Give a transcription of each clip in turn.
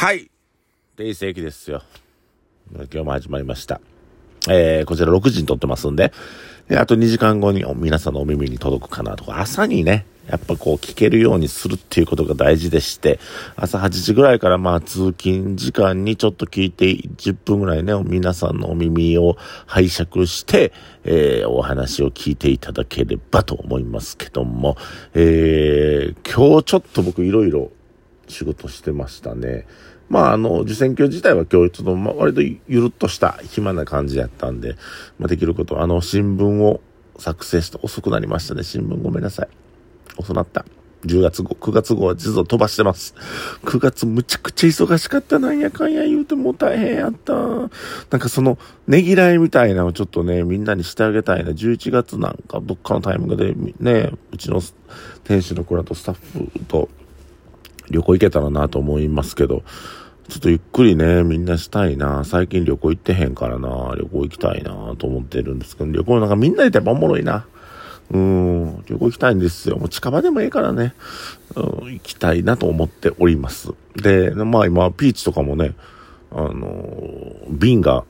はい。定世紀ですよ。今日も始まりました。えー、こちら6時に撮ってますんで、であと2時間後に皆さんのお耳に届くかなとか、朝にね、やっぱこう聞けるようにするっていうことが大事でして、朝8時ぐらいからまあ通勤時間にちょっと聞いて10分ぐらいね、皆さんのお耳を拝借して、えー、お話を聞いていただければと思いますけども、えー、今日ちょっと僕いろいろ仕事してましたね。まあ、あの、受選挙自体は今日ちょっと、まあ、割とゆるっとした暇な感じやったんで、まあ、できること、あの、新聞を作成して遅くなりましたね。新聞ごめんなさい。遅なった。10月号、9月号は実は飛ばしてます。9月むちゃくちゃ忙しかった。なんやかんや言うてもう大変やった。なんかその、ねぎらいみたいなのをちょっとね、みんなにしてあげたいな。11月なんかどっかのタイミングでね、うちの店主の子らとスタッフと旅行行けたらなと思いますけど、ちょっとゆっくりね、みんなしたいな。最近旅行行ってへんからな。旅行行きたいなと思ってるんですけど、旅行なんかみんなでやっぱおもろいな。うん、旅行行きたいんですよ。もう近場でもいいからね、うん、行きたいなと思っております。で、まあ今、ピーチとかもね、あの、瓶が、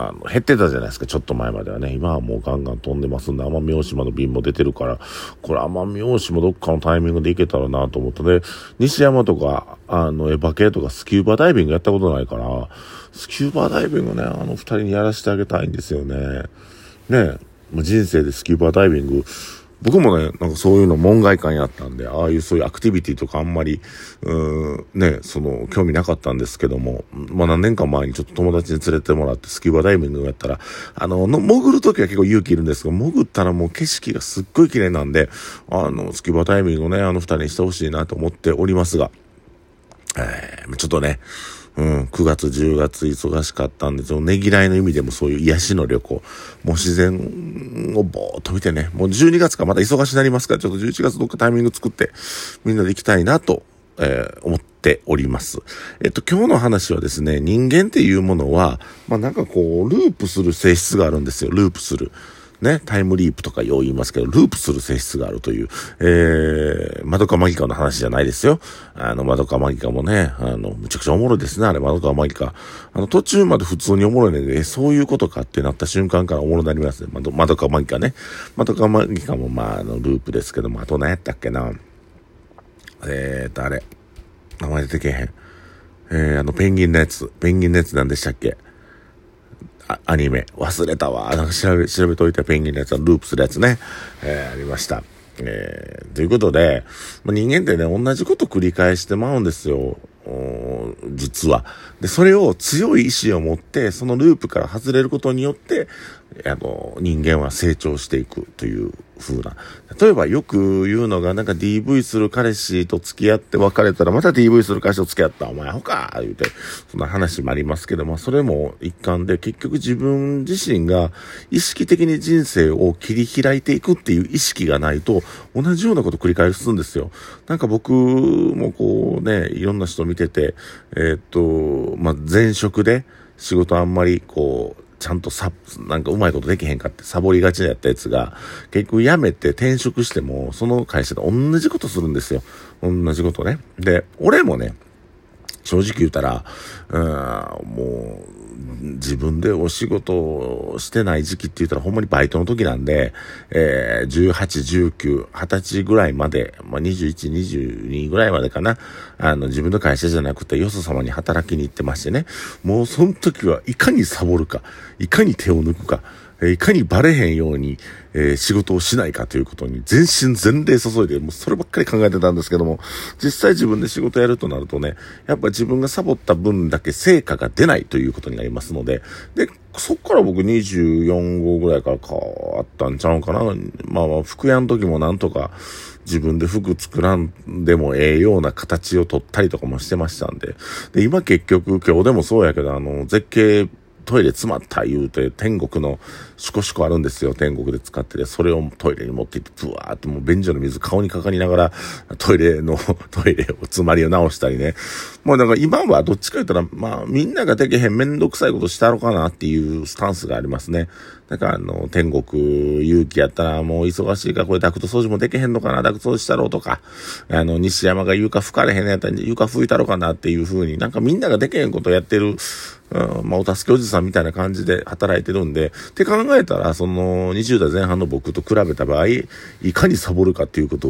あの、減ってたじゃないですか、ちょっと前まではね。今はもうガンガン飛んでますんで、奄美大島の便も出てるから、これ奄美大島どっかのタイミングで行けたらなと思った、で、西山とか、あの、エヴァ系とかスキューバダイビングやったことないから、スキューバダイビングね、あの二人にやらせてあげたいんですよね。ねもう人生でスキューバダイビング、僕もね、なんかそういうの門外観やったんで、ああいうそういうアクティビティとかあんまり、うん、ね、その、興味なかったんですけども、まあ何年か前にちょっと友達に連れてもらってスキューバダイビングをやったら、あの、の潜るときは結構勇気いるんですが、潜ったらもう景色がすっごい綺麗なんで、あの、スキューバダイビングをね、あの二人にしてほしいなと思っておりますが、えー、ちょっとね、うん、9月、10月忙しかったんで、そのねぎらいの意味でもそういう癒しの旅行、もう自然をぼーっと見てね、もう12月かまた忙しになりますから、ちょっと11月どっかタイミング作って、みんなで行きたいなと、えー、思っております。えっと、今日の話はですね、人間っていうものは、まあなんかこう、ループする性質があるんですよ、ループする。ね、タイムリープとかよう言いますけど、ループする性質があるという、えー、マドカマギカの話じゃないですよ。あの、マドカマギカもね、あの、むちゃくちゃおもろいですね、あれ、マドカマギカ。あの、途中まで普通におもろいねんで、えそういうことかってなった瞬間からおもろになりますね。マドマドカマギカね。マドカマギカもまあ、あの、ループですけども、あと何やったっけな。えーと、あれ、名前出てけへん。えー、あの、ペンギンのやつ。ペンギンのやつなんでしたっけ？アニメ。忘れたわ。なんか調べ、調べといたペンギンのやつはループするやつね。えー、ありました。えー、ということで、まあ、人間ってね、同じこと繰り返してまうんですよ。実は。で、それを強い意志を持って、そのループから外れることによって、あの、人間は成長していくという風な。例えばよく言うのが、なんか DV する彼氏と付き合って別れたら、また DV する彼氏と付き合った。お前ほか言うて、そんな話もありますけども、それも一環で結局自分自身が意識的に人生を切り開いていくっていう意識がないと、同じようなこと繰り返すんですよ。なんか僕もこうね、いろんな人見てて、えー、っと、まあ、前職で仕事あんまりこう、ちゃんとさ、なんかうまいことできへんかってサボりがちやったやつが、結局辞めて転職しても、その会社で同じことするんですよ。同じことね。で、俺もね、正直言うたら、うん、もう、自分でお仕事をしてない時期って言ったらほんまにバイトの時なんで、えー、18、19、20歳ぐらいまで、まあ、21、22ぐらいまでかな。あの、自分の会社じゃなくて、よそ様に働きに行ってましてね。もうその時はいかにサボるか、いかに手を抜くか、えいかにバレへんように、えー、仕事をしないかということに全身全霊注いで、もうそればっかり考えてたんですけども、実際自分で仕事やるとなるとね、やっぱ自分がサボった分だけ成果が出ないということになりますので、で、そっから僕24号ぐらいから変わったんちゃうかな。まあまあ、服屋の時もなんとか自分で服作らんでもええような形を取ったりとかもしてましたんで。で、今結局今日でもそうやけど、あの、絶景トイレ詰まった言うて、天国のシコシコあるんですよ。天国で使ってて、それをトイレに持って行って、ブワーってもう便所の水顔にかかりながら、トイレの、トイレを詰まりを直したりね。もうだか今はどっちか言ったら、まあみんなができへんめんどくさいことしたろかなっていうスタンスがありますね。だかあの、天国勇気やったらもう忙しいからこれダクト掃除もできへんのかな、ダクト掃除したろうとか、あの、西山が床吹かれへんやったら床吹いたろかなっていう風になんかみんなができへんことやってる、うん、まあ、お助けおじさんみたいな感じで働いてるんで、って考えたら、その、20代前半の僕と比べた場合、いかにサボるかっていうこと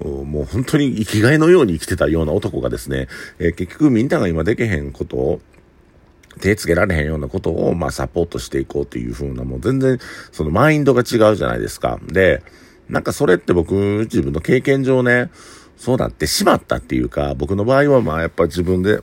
を、もう本当に生きがいのように生きてたような男がですね、えー、結局みんなが今できへんことを、手つけられへんようなことを、まあ、サポートしていこうという風な、もう全然、そのマインドが違うじゃないですか。で、なんかそれって僕、自分の経験上ね、そうなってしまったっていうか、僕の場合はまあやっぱ自分で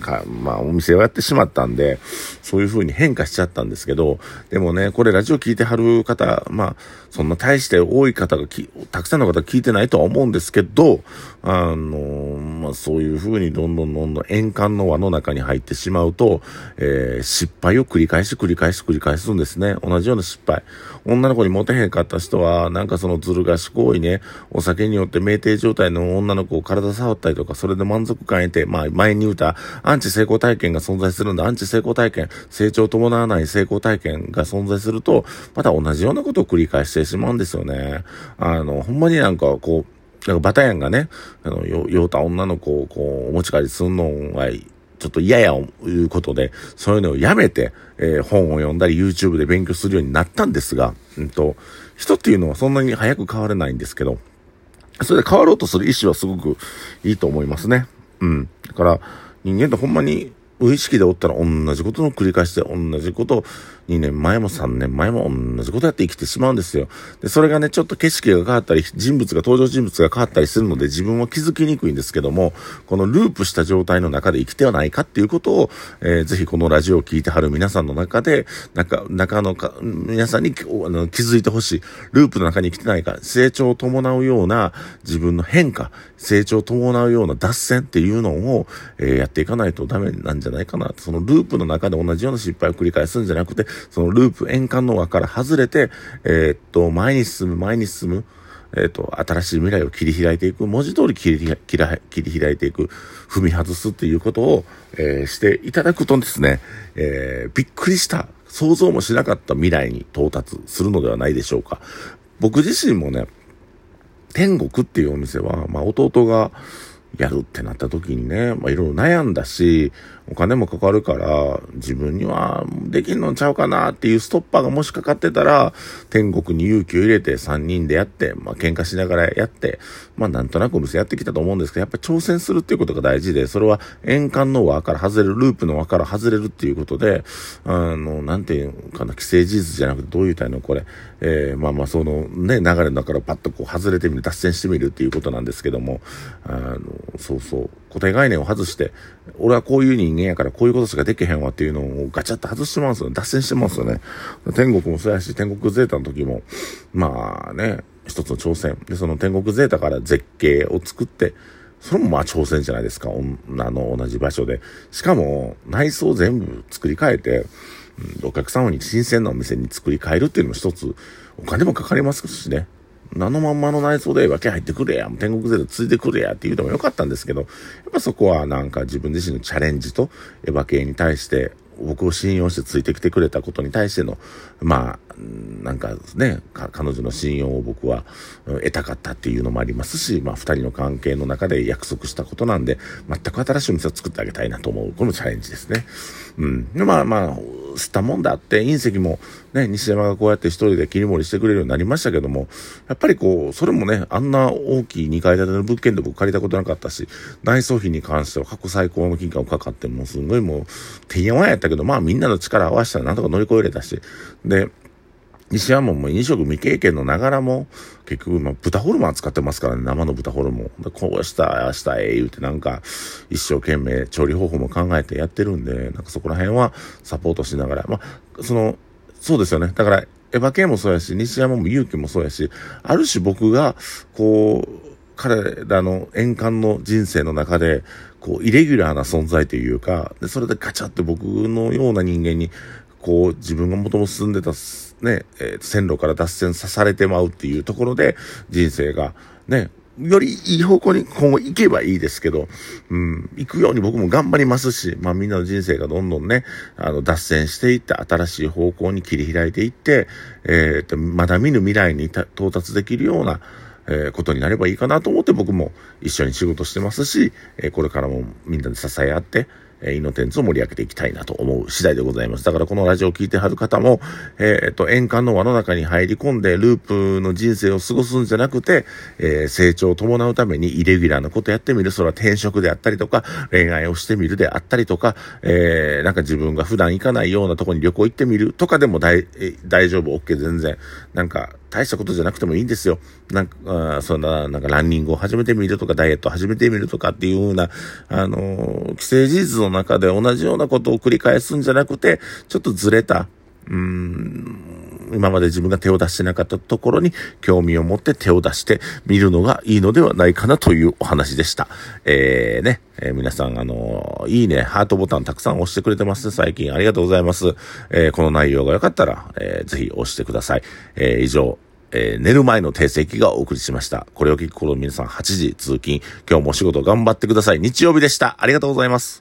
か、まあ、お店をやってしまったんで、そういう風に変化しちゃったんですけど、でもね、これラジオ聞いてはる方、まあ、そんな大して多い方が、たくさんの方聞いてないとは思うんですけど、あの、まあ、そういう風にどんどんどんどん円環の輪の中に入ってしまうと、えー、失敗を繰り返し繰り返し繰り返すんですね。同じような失敗。女の子にモテへんかった人は、なんかそのずる賢行為ね、お酒によって酩酊状態の女の子を体触ったりとか、それで満足感得て、まあ、前に言うた、アンチ成功体験が存在するんだ。アンチ成功体験、成長を伴わない成功体験が存在すると、また同じようなことを繰り返してしまうんですよね。あの、ほんまになんかこう、なんかバタヤンがね、あの、酔うた女の子をこう、お持ち帰りすんのは、ちょっと嫌やいうことで、そういうのをやめて、えー、本を読んだり YouTube で勉強するようになったんですが、うんと、人っていうのはそんなに早く変われないんですけど、それで変わろうとする意思はすごくいいと思いますね。うん。だから、人間ってほんまに無意識でおったら同じことの繰り返しで同じことを2年前も3年前も同じことやって生きてしまうんですよ。で、それがね、ちょっと景色が変わったり、人物が、登場人物が変わったりするので自分は気づきにくいんですけども、このループした状態の中で生きてはないかっていうことを、えー、ぜひこのラジオを聴いてはる皆さんの中で、中、中のか、皆さんにあの気づいてほしい。ループの中に生きてないか、成長を伴うような自分の変化、成長を伴うような脱線っていうのを、えー、やっていかないとダメなんじゃじゃないかな。そのループの中で同じような失敗を繰り返すんじゃなくて、そのループ、円環の輪から外れて、えー、っと、前に進む、前に進む、えっ、と、新しい未来を切り開いていく、文字通り切り切り開いていく、踏み外すっていうことを、えー、していただくとですね、えー、びっくりした、想像もしなかった未来に到達するのではないでしょうか。僕自身もね、天国っていうお店は、まあ弟がやるってなった時にね、まあいろいろ悩んだし、お金もかかるから、自分にはできんのちゃうかなっていうストッパーがもしかかってたら、天国に勇気を入れて3人でやって、まあ喧嘩しながらやって、まあなんとなくお店やってきたと思うんですけど、やっぱ挑戦するっていうことが大事で、それは円環の輪から外れる、ループの輪から外れるっていうことで、あの、なんていうかな、既成事実じゃなくてどういうたいのこれ、えー、まあまあそのね、流れの中からパッとこう外れてみる、脱線してみるっていうことなんですけども、あの、そうそう、固定概念を外して、俺はこういう人間やからこういうことしかできへんわっていうのをガチャッと外してますよね。脱線してますよね。天国もそうやし、天国ゼータの時も、まあね、一つの挑戦。で、その天国ゼータから絶景を作って、それもまあ挑戦じゃないですか。あの、同じ場所で。しかも、内装全部作り変えて、お客様に新鮮なお店に作り変えるっていうのも一つ、お金もかかりますしね。あのまんまの内装で分け入ってくれや、天国ゼロついてくれやって言うのもよかったんですけど、やっぱそこはなんか自分自身のチャレンジとエヴァ系に対して僕を信用してついてきてくれたことに対しての、まあ、なんかね、彼女の信用を僕は得たかったっていうのもありますし、まあ二人の関係の中で約束したことなんで、全く新しいお店を作ってあげたいなと思う。これもチャレンジですね。うん。でまあまあ、吸ったもんだって、隕石もね、西山がこうやって一人で切り盛りしてくれるようになりましたけども、やっぱりこう、それもね、あんな大きい2階建ての物件で僕借りたことなかったし、内装費に関しては過去最高の金額かかって、もうすごいもう、てんやわんやったけど、まあみんなの力合わせたらなんとか乗り越えれたし、で、西山も飲食未経験のながらも、結局、まあ、豚ホルモン使ってますからね、生の豚ホルモン。こうした、ああしたええ言うてなんか、一生懸命調理方法も考えてやってるんで、なんかそこら辺はサポートしながら、まあ、その、そうですよね。だから、エヴァ系もそうやし、西山も勇気もそうやし、ある種僕が、こう、彼らの円環の人生の中で、こう、イレギュラーな存在というか、で、それでガチャって僕のような人間に、こう、自分がもともと進んでた、ね、えー、線路から脱線さされてまうっていうところで、人生が、ね、よりいい方向に今後行けばいいですけど、うん、行くように僕も頑張りますし、まあみんなの人生がどんどんね、あの、脱線していって、新しい方向に切り開いていって、えー、と、まだ見ぬ未来に到達できるような、えー、ことになればいいかなと思って僕も一緒に仕事してますし、えー、これからもみんなで支え合って、え、イノテンツを盛り上げていきたいなと思う次第でございます。だからこのラジオを聴いてはる方も、えっ、と、円環の輪の中に入り込んで、ループの人生を過ごすんじゃなくて、えー、成長を伴うためにイレギュラーなことやってみる。それは転職であったりとか、恋愛をしてみるであったりとか、えー、なんか自分が普段行かないようなとこに旅行行ってみるとかでも大、大丈夫、OK、全然。なんか、大したことじゃなくてもいいんですよ。なんか、そんな、なんかランニングを始めてみるとか、ダイエットを始めてみるとかっていうような、あの、既成事実のの中で同じようなことを繰り返すんじゃなくて、ちょっとずれた、うーん、今まで自分が手を出してなかったところに興味を持って手を出してみるのがいいのではないかなというお話でした。えー、ね、えー、皆さん、あのー、いいね、ハートボタンたくさん押してくれてますね、最近。ありがとうございます。えー、この内容が良かったら、えー、ぜひ押してください。えー、以上、えー、寝る前の定石がお送りしました。これを聞く頃皆さん8時通勤。今日もお仕事頑張ってください。日曜日でした。ありがとうございます。